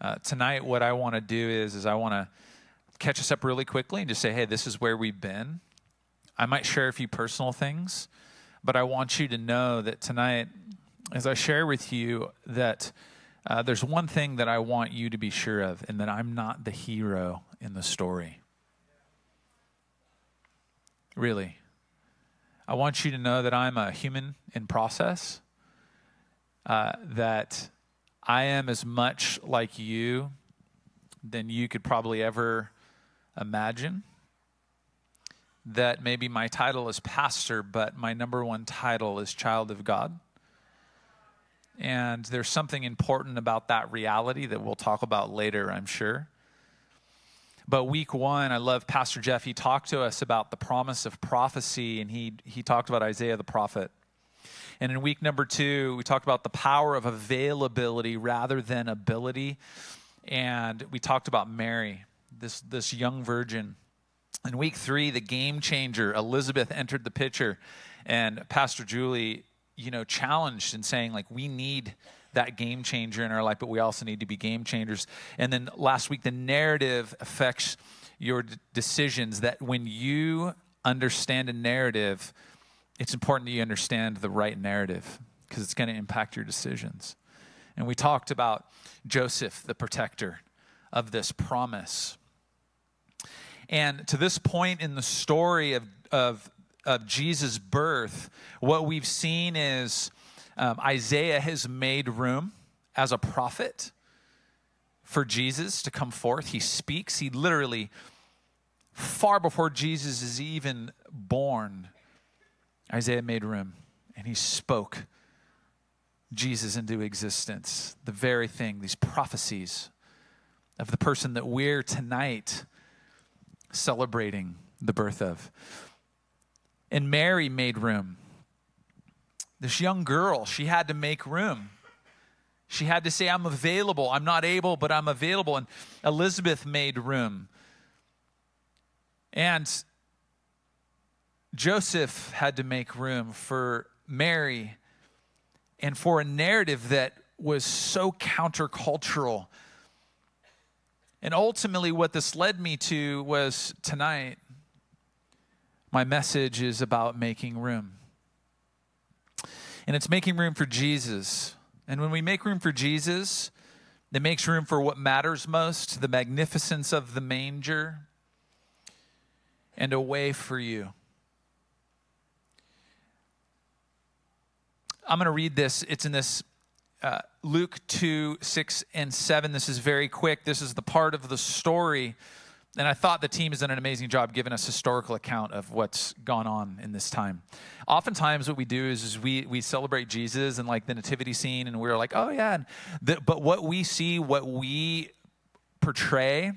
Uh, tonight, what I want to do is, is I want to catch us up really quickly and just say, hey, this is where we've been. I might share a few personal things, but I want you to know that tonight, as I share with you, that uh, there's one thing that I want you to be sure of, and that I'm not the hero in the story. Really. I want you to know that I'm a human in process, uh, that I am as much like you than you could probably ever imagine. That maybe my title is pastor, but my number one title is child of God. And there's something important about that reality that we'll talk about later, I'm sure. But week one, I love Pastor Jeff. He talked to us about the promise of prophecy, and he, he talked about Isaiah the prophet. And in week number two, we talked about the power of availability rather than ability. And we talked about Mary, this, this young virgin. In week three, the game changer, Elizabeth entered the picture. And Pastor Julie, you know, challenged and saying, like, we need that game changer in our life, but we also need to be game changers. And then last week, the narrative affects your d- decisions. That when you understand a narrative, it's important that you understand the right narrative because it's going to impact your decisions. And we talked about Joseph, the protector of this promise. And to this point in the story of, of, of Jesus' birth, what we've seen is um, Isaiah has made room as a prophet for Jesus to come forth. He speaks, he literally, far before Jesus is even born, Isaiah made room and he spoke Jesus into existence. The very thing, these prophecies of the person that we're tonight celebrating the birth of. And Mary made room. This young girl, she had to make room. She had to say, I'm available. I'm not able, but I'm available. And Elizabeth made room. And Joseph had to make room for Mary and for a narrative that was so countercultural. And ultimately, what this led me to was tonight, my message is about making room. And it's making room for Jesus. And when we make room for Jesus, it makes room for what matters most the magnificence of the manger and a way for you. I'm going to read this. It's in this uh, Luke 2, 6, and 7. This is very quick. This is the part of the story. And I thought the team has done an amazing job giving us historical account of what's gone on in this time. Oftentimes, what we do is, is we, we celebrate Jesus and like the nativity scene, and we're like, oh, yeah. The, but what we see, what we portray,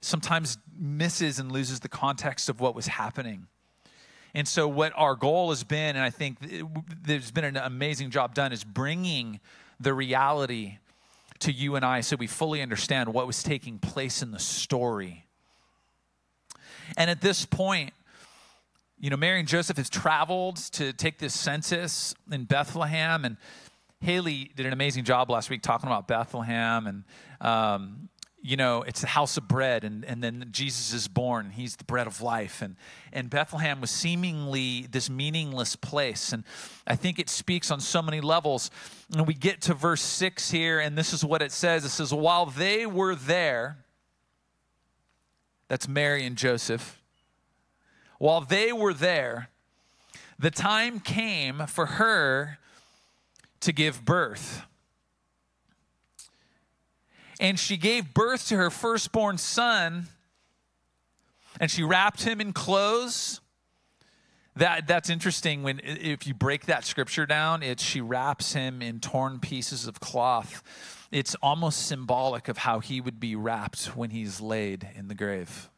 sometimes misses and loses the context of what was happening. And so, what our goal has been, and I think there's been an amazing job done, is bringing the reality to you and I so we fully understand what was taking place in the story. And at this point, you know, Mary and Joseph have traveled to take this census in Bethlehem, and Haley did an amazing job last week talking about Bethlehem and um, you know, it's the house of bread, and, and then Jesus is born. He's the bread of life. And, and Bethlehem was seemingly this meaningless place. And I think it speaks on so many levels. And we get to verse 6 here, and this is what it says it says, While they were there, that's Mary and Joseph, while they were there, the time came for her to give birth and she gave birth to her firstborn son. And she wrapped him in clothes. That that's interesting. When if you break that scripture down it's she wraps him in torn pieces of cloth. It's almost symbolic of how he would be wrapped when he's laid in the grave.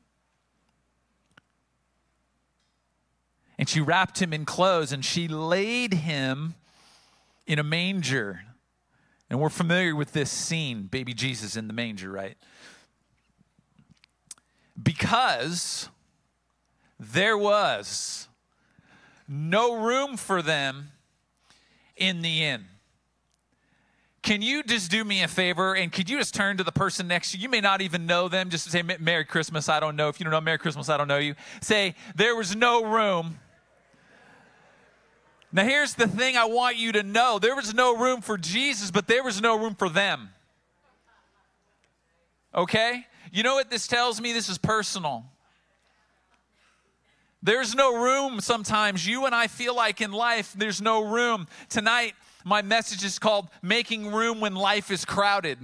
And she wrapped him in clothes and she laid him in a manger and we're familiar with this scene, baby Jesus in the manger, right? Because there was no room for them in the inn. can you just do me a favor and could you just turn to the person next to you? You may not even know them. Just say, Merry Christmas. I don't know. If you don't know Merry Christmas, I don't know you. Say, There was no room. Now, here's the thing I want you to know there was no room for Jesus, but there was no room for them. Okay? You know what this tells me? This is personal. There's no room sometimes. You and I feel like in life, there's no room. Tonight, my message is called Making Room When Life is Crowded.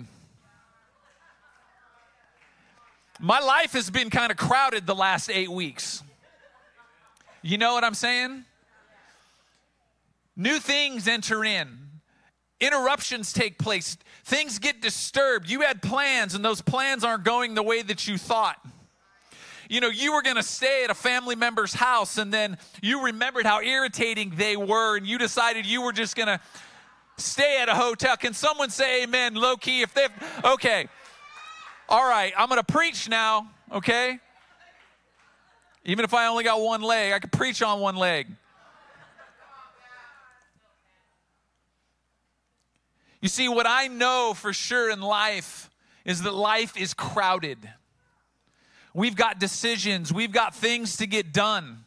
My life has been kind of crowded the last eight weeks. You know what I'm saying? New things enter in, interruptions take place, things get disturbed. You had plans, and those plans aren't going the way that you thought you know, you were going to stay at a family member's house and then you remembered how irritating they were and you decided you were just going to stay at a hotel. Can someone say amen low key if they've, okay. All right, I'm going to preach now, okay? Even if I only got one leg, I could preach on one leg. You see, what I know for sure in life is that life is crowded. We've got decisions, we've got things to get done.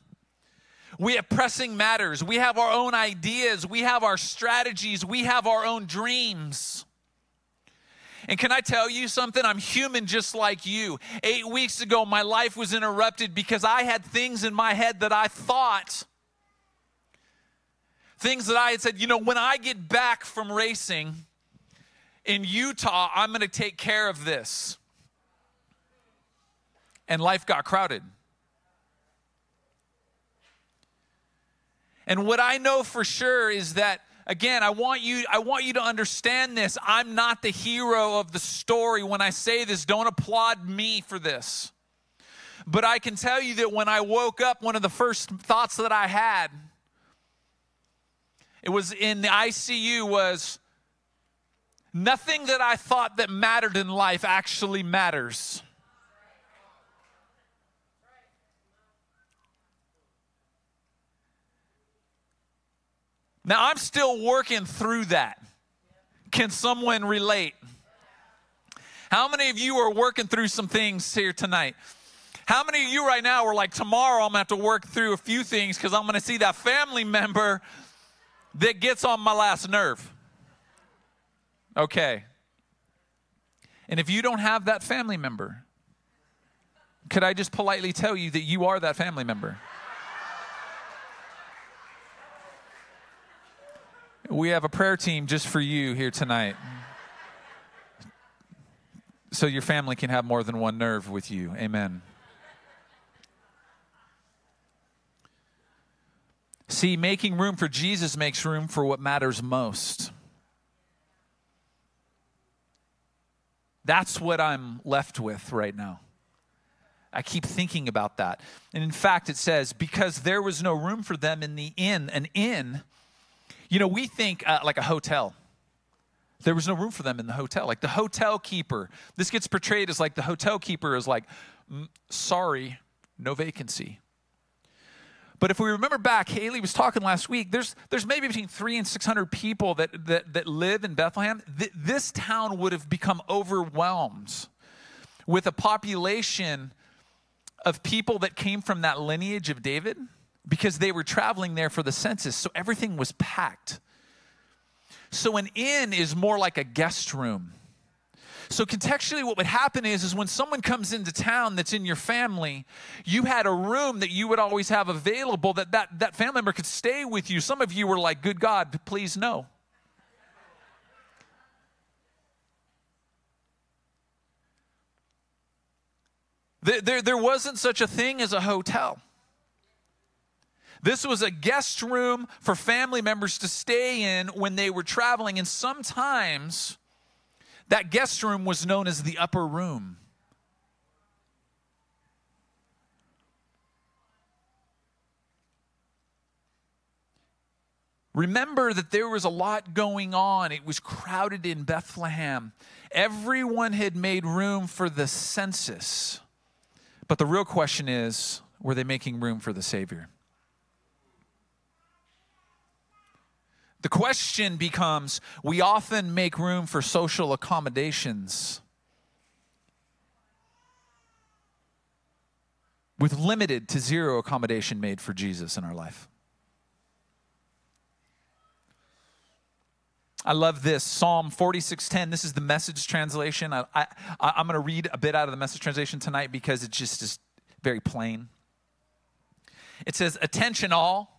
We have pressing matters. We have our own ideas. We have our strategies. We have our own dreams. And can I tell you something? I'm human just like you. Eight weeks ago, my life was interrupted because I had things in my head that I thought, things that I had said, you know, when I get back from racing in Utah, I'm going to take care of this and life got crowded. And what I know for sure is that again, I want you I want you to understand this. I'm not the hero of the story when I say this. Don't applaud me for this. But I can tell you that when I woke up, one of the first thoughts that I had it was in the ICU was nothing that I thought that mattered in life actually matters. Now, I'm still working through that. Can someone relate? How many of you are working through some things here tonight? How many of you right now are like, tomorrow I'm gonna have to work through a few things because I'm gonna see that family member that gets on my last nerve? Okay. And if you don't have that family member, could I just politely tell you that you are that family member? We have a prayer team just for you here tonight. So your family can have more than one nerve with you. Amen. See, making room for Jesus makes room for what matters most. That's what I'm left with right now. I keep thinking about that. And in fact, it says, because there was no room for them in the inn, an inn you know, we think uh, like a hotel. There was no room for them in the hotel. Like the hotel keeper, this gets portrayed as like the hotel keeper is like, sorry, no vacancy. But if we remember back, Haley was talking last week. There's there's maybe between three and six hundred people that that that live in Bethlehem. Th- this town would have become overwhelmed with a population of people that came from that lineage of David because they were traveling there for the census, so everything was packed. So an inn is more like a guest room. So contextually what would happen is is when someone comes into town that's in your family, you had a room that you would always have available that that, that family member could stay with you. Some of you were like, "Good God, please no." There, there, there wasn't such a thing as a hotel. This was a guest room for family members to stay in when they were traveling, and sometimes that guest room was known as the upper room. Remember that there was a lot going on. It was crowded in Bethlehem. Everyone had made room for the census. But the real question is were they making room for the Savior? The question becomes we often make room for social accommodations with limited to zero accommodation made for Jesus in our life. I love this Psalm 46:10. This is the message translation. I, I, I'm going to read a bit out of the message translation tonight because it just is very plain. It says, Attention, all.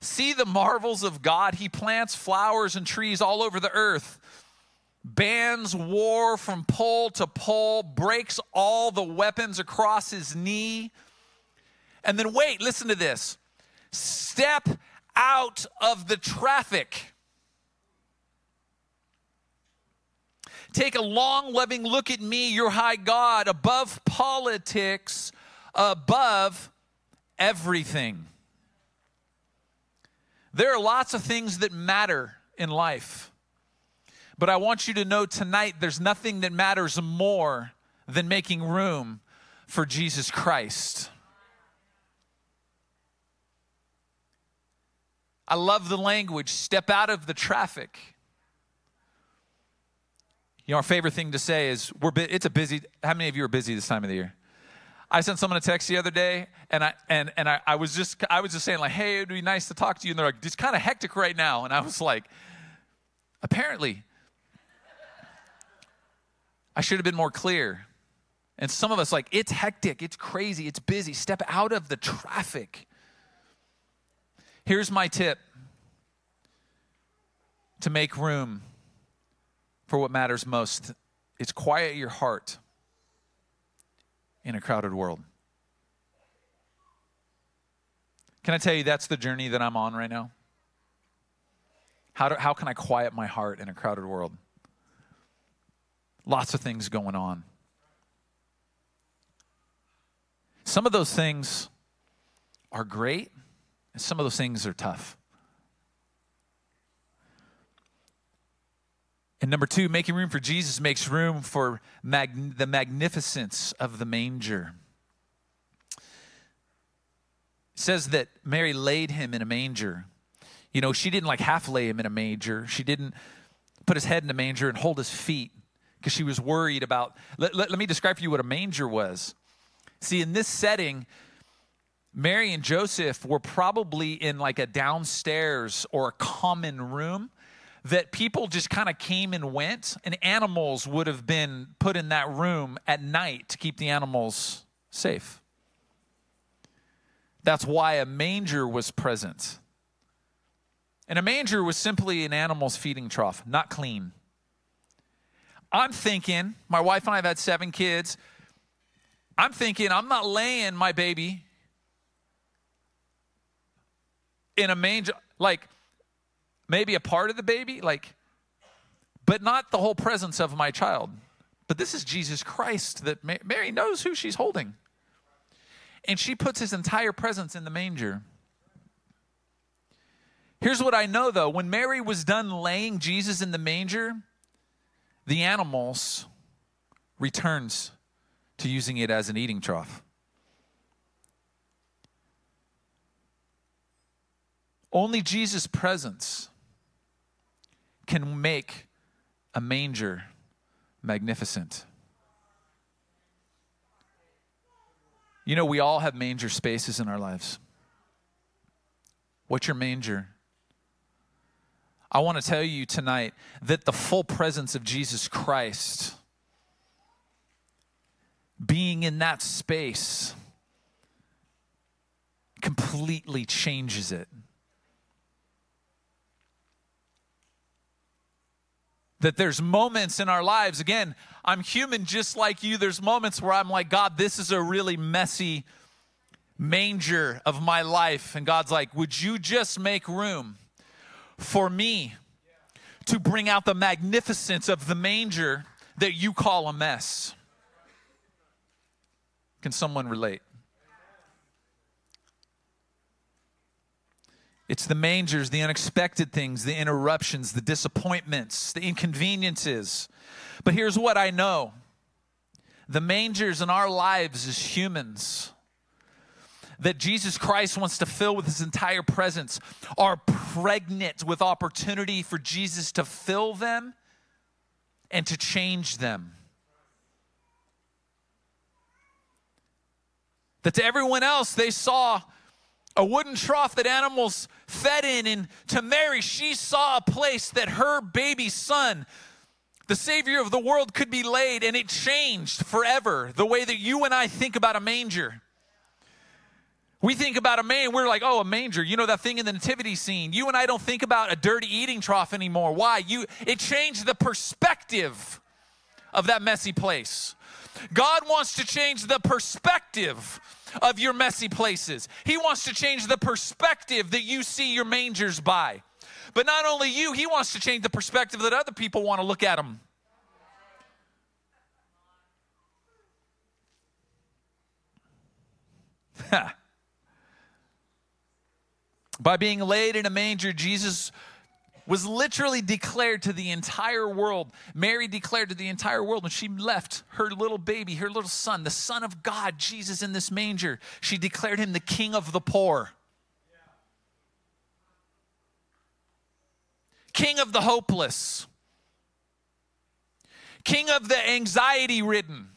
See the marvels of God. He plants flowers and trees all over the earth, bans war from pole to pole, breaks all the weapons across his knee. And then, wait, listen to this. Step out of the traffic. Take a long, loving look at me, your high God, above politics, above everything. There are lots of things that matter in life. But I want you to know tonight there's nothing that matters more than making room for Jesus Christ. I love the language step out of the traffic. You know, our favorite thing to say is, we're bu- it's a busy, how many of you are busy this time of the year? I sent someone a text the other day, and I and and I, I was just I was just saying like, hey, it'd be nice to talk to you, and they're like, it's kind of hectic right now, and I was like, apparently, I should have been more clear. And some of us like, it's hectic, it's crazy, it's busy. Step out of the traffic. Here's my tip to make room for what matters most it's quiet your heart in a crowded world. Can I tell you that's the journey that I'm on right now? How, do, how can I quiet my heart in a crowded world? Lots of things going on. Some of those things are great, and some of those things are tough. And number two, making room for Jesus makes room for mag- the magnificence of the manger. It says that Mary laid him in a manger. You know, she didn't like half lay him in a manger. She didn't put his head in a manger and hold his feet because she was worried about. Let, let, let me describe for you what a manger was. See, in this setting, Mary and Joseph were probably in like a downstairs or a common room that people just kind of came and went, and animals would have been put in that room at night to keep the animals safe. That's why a manger was present. And a manger was simply an animal's feeding trough, not clean. I'm thinking, my wife and I have had seven kids. I'm thinking, I'm not laying my baby in a manger, like maybe a part of the baby, like, but not the whole presence of my child. But this is Jesus Christ that Mary knows who she's holding. And she puts his entire presence in the manger. Here's what I know though when Mary was done laying Jesus in the manger, the animals returns to using it as an eating trough. Only Jesus' presence can make a manger magnificent. You know, we all have manger spaces in our lives. What's your manger? I want to tell you tonight that the full presence of Jesus Christ, being in that space, completely changes it. That there's moments in our lives, again, I'm human just like you. There's moments where I'm like, God, this is a really messy manger of my life. And God's like, Would you just make room for me to bring out the magnificence of the manger that you call a mess? Can someone relate? It's the mangers, the unexpected things, the interruptions, the disappointments, the inconveniences. But here's what I know the mangers in our lives as humans, that Jesus Christ wants to fill with his entire presence are pregnant with opportunity for Jesus to fill them and to change them. That to everyone else, they saw a wooden trough that animals fed in. And to Mary, she saw a place that her baby son, the Savior of the world, could be laid. And it changed forever the way that you and I think about a manger. We think about a man, we're like, oh, a manger. You know that thing in the nativity scene. You and I don't think about a dirty eating trough anymore. Why? You it changed the perspective of that messy place. God wants to change the perspective of your messy places. He wants to change the perspective that you see your mangers by. But not only you, He wants to change the perspective that other people want to look at them. By being laid in a manger, Jesus was literally declared to the entire world. Mary declared to the entire world when she left her little baby, her little son, the Son of God, Jesus in this manger. She declared him the King of the poor, King of the hopeless, King of the anxiety ridden,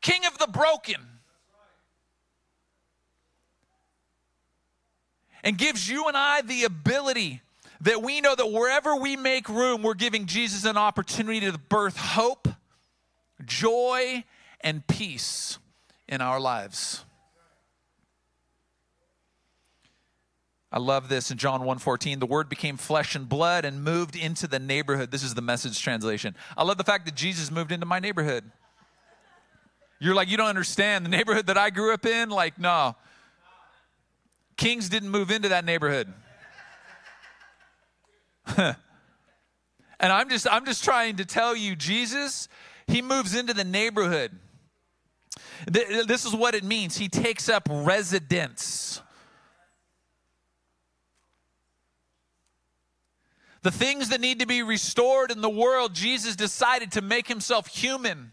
King of the broken. And gives you and I the ability that we know that wherever we make room, we're giving Jesus an opportunity to birth hope, joy, and peace in our lives. I love this in John 1:14 the word became flesh and blood and moved into the neighborhood. This is the message translation. I love the fact that Jesus moved into my neighborhood. You're like you don't understand the neighborhood that I grew up in like no. Kings didn't move into that neighborhood. and I'm just I'm just trying to tell you Jesus, he moves into the neighborhood. This is what it means. He takes up residence. The things that need to be restored in the world, Jesus decided to make himself human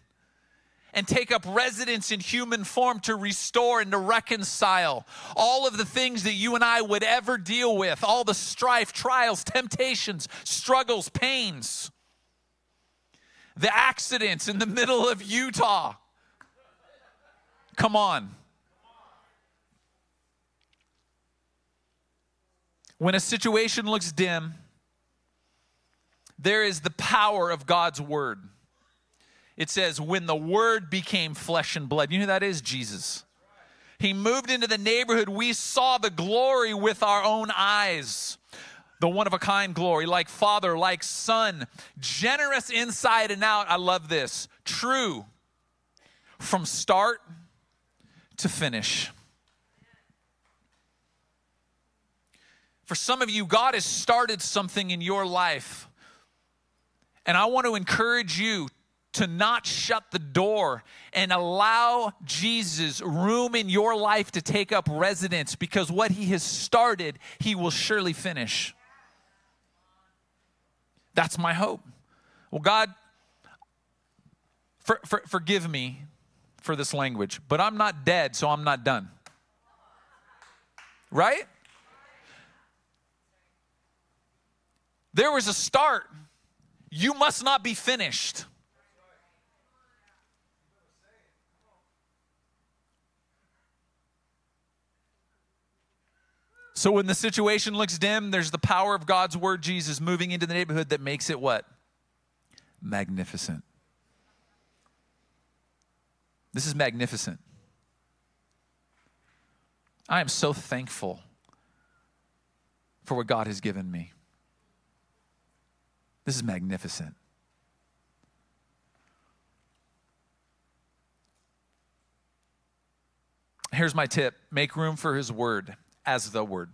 and take up residence in human form to restore and to reconcile all of the things that you and I would ever deal with, all the strife, trials, temptations, struggles, pains, the accidents in the middle of Utah. Come on. When a situation looks dim, there is the power of God's word it says, when the word became flesh and blood. You know who that is? Jesus. He moved into the neighborhood. We saw the glory with our own eyes. The one of a kind glory, like Father, like Son, generous inside and out. I love this. True from start to finish. For some of you, God has started something in your life. And I want to encourage you to not shut the door and allow Jesus room in your life to take up residence because what he has started, he will surely finish. That's my hope. Well, God, for, for, forgive me for this language, but I'm not dead, so I'm not done. Right? There was a start. You must not be finished. So when the situation looks dim, there's the power of God's word, Jesus, moving into the neighborhood that makes it what? Magnificent. This is magnificent. I am so thankful for what God has given me. This is magnificent. Here's my tip make room for his word as the word.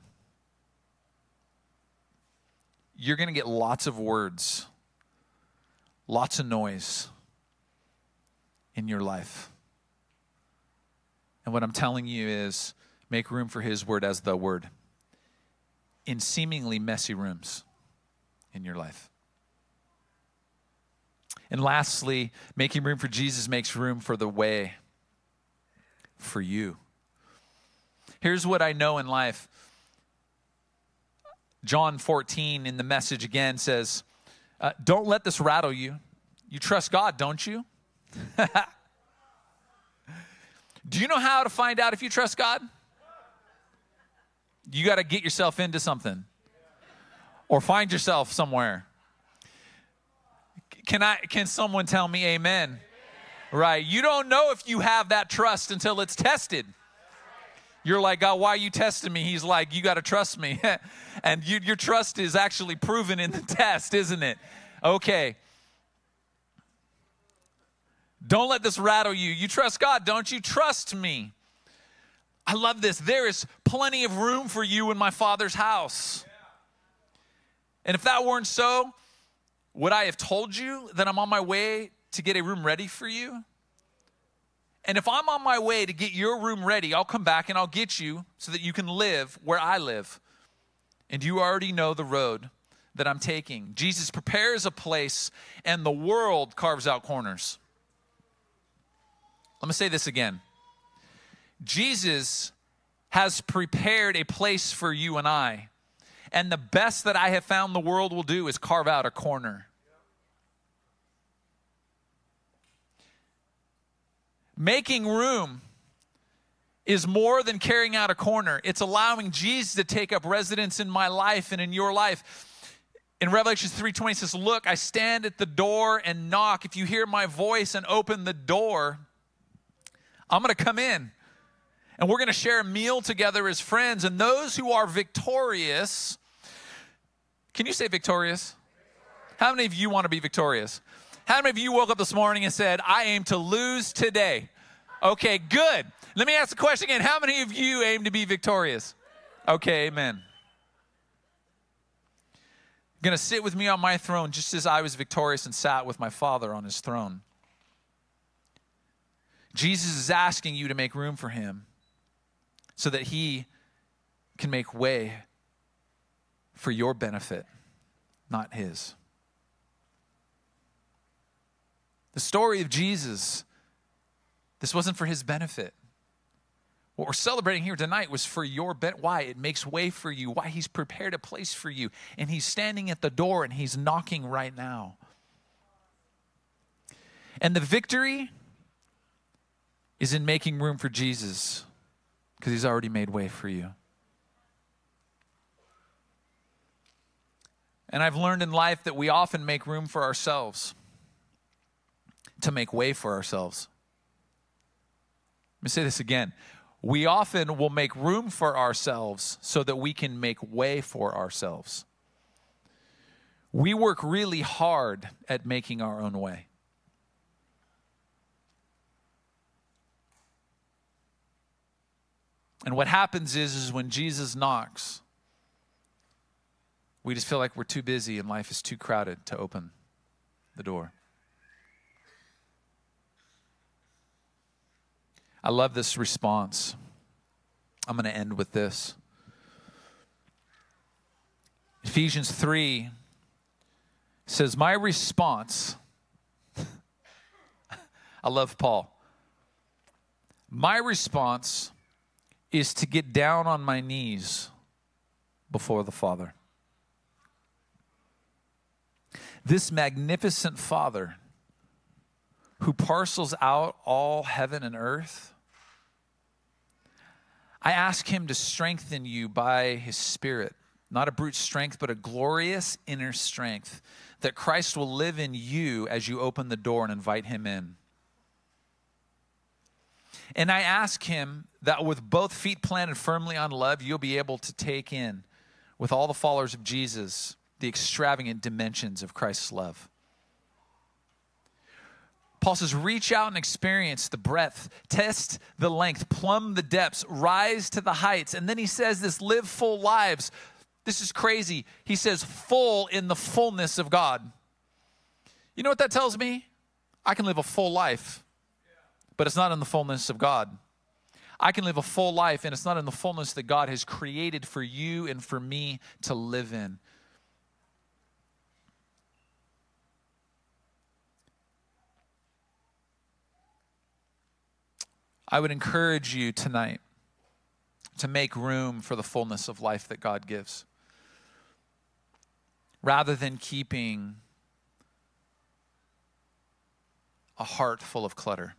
You're going to get lots of words, lots of noise in your life. And what I'm telling you is make room for his word as the word in seemingly messy rooms in your life. And lastly, making room for Jesus makes room for the way. for you. Here's what I know in life John 14 in the message again says, uh, Don't let this rattle you. You trust God, don't you? Do you know how to find out if you trust God? You got to get yourself into something or find yourself somewhere. Can I can someone tell me amen? amen? Right. You don't know if you have that trust until it's tested. You're like, God, why are you testing me? He's like, you got to trust me. and you, your trust is actually proven in the test, isn't it? Okay. Don't let this rattle you. You trust God, don't you? Trust me. I love this. There is plenty of room for you in my Father's house. And if that weren't so, would I have told you that I'm on my way to get a room ready for you? And if I'm on my way to get your room ready, I'll come back and I'll get you so that you can live where I live. And you already know the road that I'm taking. Jesus prepares a place, and the world carves out corners. Let me say this again Jesus has prepared a place for you and I. And the best that I have found the world will do is carve out a corner. Making room is more than carrying out a corner. It's allowing Jesus to take up residence in my life and in your life. In Revelation 3:20 says, "Look, I stand at the door and knock. If you hear my voice and open the door, I'm going to come in and we're going to share a meal together as friends. And those who are victorious, can you say victorious? How many of you want to be victorious? How many of you woke up this morning and said, I aim to lose today? Okay, good. Let me ask the question again. How many of you aim to be victorious? Okay, amen. Going to sit with me on my throne just as I was victorious and sat with my Father on his throne. Jesus is asking you to make room for him so that he can make way for your benefit, not his. The story of Jesus, this wasn't for his benefit. What we're celebrating here tonight was for your benefit. Why? It makes way for you. Why? He's prepared a place for you. And he's standing at the door and he's knocking right now. And the victory is in making room for Jesus because he's already made way for you. And I've learned in life that we often make room for ourselves to make way for ourselves. Let me say this again. We often will make room for ourselves so that we can make way for ourselves. We work really hard at making our own way. And what happens is, is when Jesus knocks, we just feel like we're too busy and life is too crowded to open the door. I love this response. I'm going to end with this. Ephesians 3 says, My response, I love Paul. My response is to get down on my knees before the Father. This magnificent Father who parcels out all heaven and earth, I ask him to strengthen you by his Spirit, not a brute strength, but a glorious inner strength, that Christ will live in you as you open the door and invite him in. And I ask him that with both feet planted firmly on love, you'll be able to take in, with all the followers of Jesus, the extravagant dimensions of Christ's love. Paul says, reach out and experience the breadth, test the length, plumb the depths, rise to the heights. And then he says this live full lives. This is crazy. He says, full in the fullness of God. You know what that tells me? I can live a full life but it's not in the fullness of God. I can live a full life, and it's not in the fullness that God has created for you and for me to live in. I would encourage you tonight to make room for the fullness of life that God gives. Rather than keeping a heart full of clutter.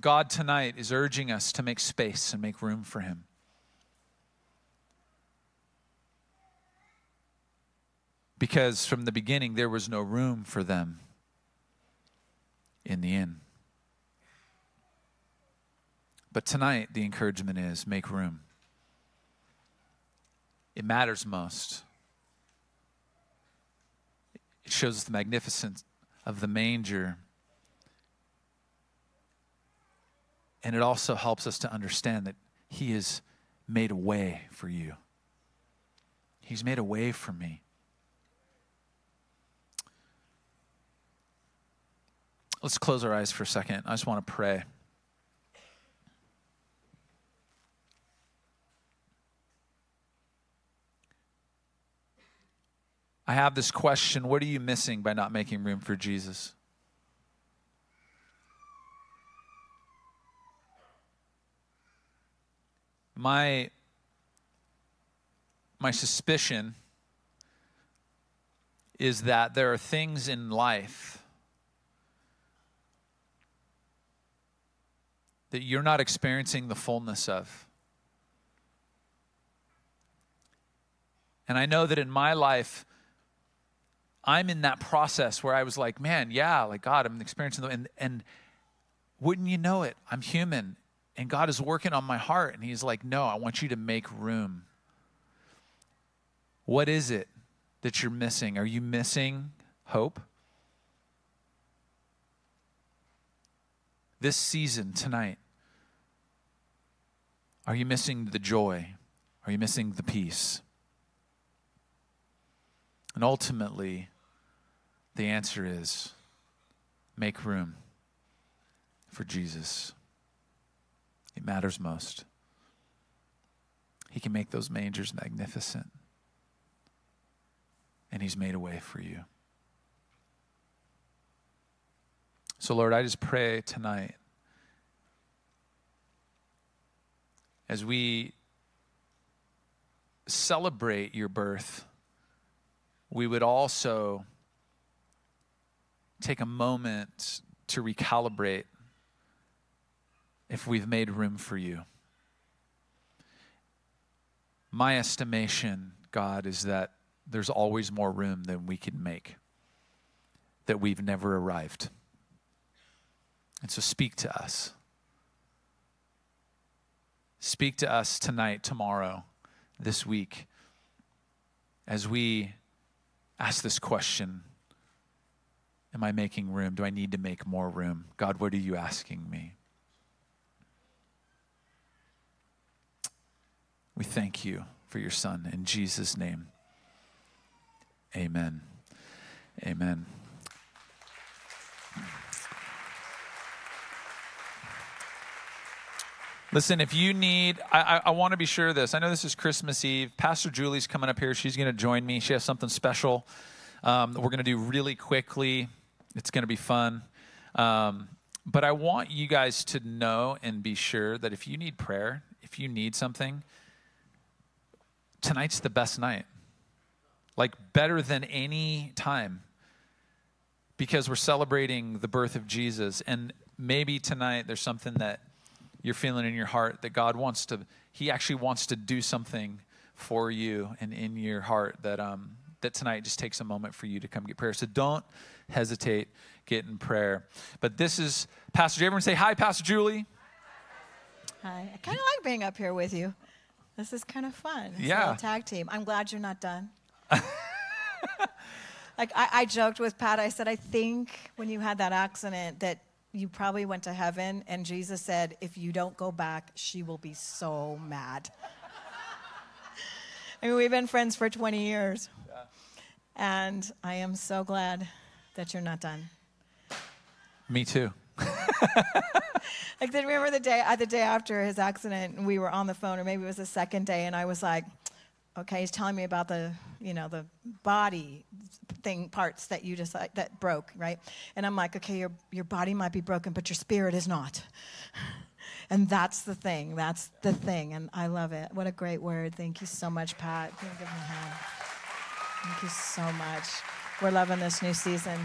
God tonight is urging us to make space and make room for Him. Because from the beginning, there was no room for them in the end. But tonight, the encouragement is make room. It matters most. It shows us the magnificence of the manger. And it also helps us to understand that He has made a way for you. He's made a way for me. Let's close our eyes for a second. I just want to pray. I have this question what are you missing by not making room for Jesus? My, my suspicion is that there are things in life that you're not experiencing the fullness of. And I know that in my life, I'm in that process where I was like, man, yeah, like God, I'm experiencing the and and wouldn't you know it? I'm human and God is working on my heart and he's like, "No, I want you to make room." What is it that you're missing? Are you missing hope? This season tonight, are you missing the joy? Are you missing the peace? And ultimately, the answer is make room for Jesus. It matters most. He can make those mangers magnificent. And He's made a way for you. So, Lord, I just pray tonight as we celebrate your birth, we would also take a moment to recalibrate if we've made room for you. My estimation, God, is that there's always more room than we can make, that we've never arrived. And so speak to us. Speak to us tonight, tomorrow, this week, as we ask this question Am I making room? Do I need to make more room? God, what are you asking me? We thank you for your son. In Jesus' name, amen. Amen. Listen, if you need, I, I, I want to be sure of this. I know this is Christmas Eve. Pastor Julie's coming up here. She's going to join me. She has something special um, we're going to do really quickly. It's going to be fun. Um, but I want you guys to know and be sure that if you need prayer, if you need something, tonight's the best night. Like better than any time because we're celebrating the birth of Jesus. And maybe tonight there's something that you're feeling in your heart that God wants to, He actually wants to do something for you and in your heart that, um, that tonight just takes a moment for you to come get prayer. So don't hesitate, get in prayer. But this is Pastor Jay. Everyone say hi, Pastor Julie. Hi. I kind of like being up here with you. This is kind of fun. It's yeah. tag team. I'm glad you're not done. like I, I joked with Pat. I said, I think when you had that accident that you probably went to heaven and Jesus said, if you don't go back, she will be so mad. I mean, we've been friends for 20 years. And I am so glad that you're not done. Me too. like, then remember the day, uh, the day after his accident, we were on the phone, or maybe it was the second day, and I was like, Okay, he's telling me about the, you know, the body thing parts that you just that broke, right? And I'm like, okay, your your body might be broken, but your spirit is not. And that's the thing. That's the thing. And I love it. What a great word. Thank you so much, Pat. Thank you so much. We're loving this new season.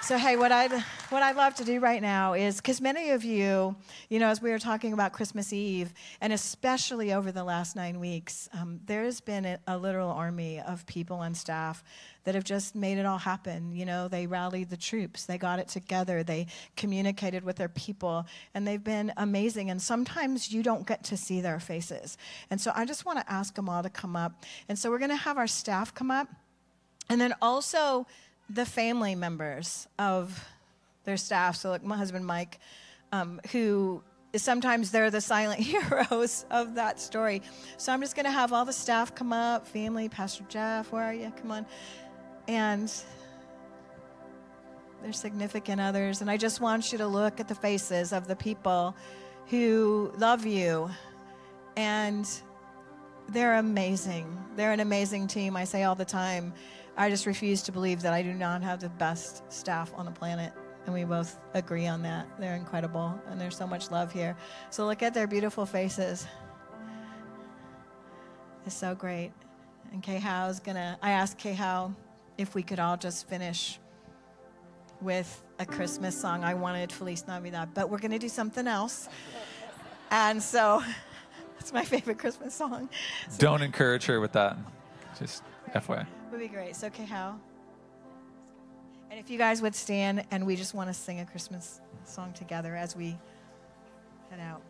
So hey, what I'd what I'd love to do right now is because many of you, you know, as we were talking about Christmas Eve, and especially over the last nine weeks, um, there has been a, a, literal army of people and staff that have just made it all happen. You know, they rallied the troops, they got it together, they communicated with their people, and they've been amazing. And sometimes you don't get to see their faces, and so I just want to ask them all to come up. And so we're going to have our staff come up, and then also the family members of their staff. So, like my husband Mike, um, who sometimes they're the silent heroes of that story. So I'm just going to have all the staff come up, family, Pastor Jeff, where are you? Come on. And their significant others. And I just want you to look at the faces of the people who love you. And they're amazing. They're an amazing team. I say all the time. I just refuse to believe that I do not have the best staff on the planet. And we both agree on that. They're incredible, and there's so much love here. So look at their beautiful faces. It's so great. And Kehau's gonna, I asked Kehau if we could all just finish with a Christmas song. I wanted Feliz Navidad, but we're gonna do something else. And so it's my favorite Christmas song. So, Don't encourage her with that. Just FYI. Would be great. So, how? And if you guys would stand and we just want to sing a Christmas song together as we head out.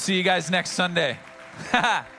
See you guys next Sunday.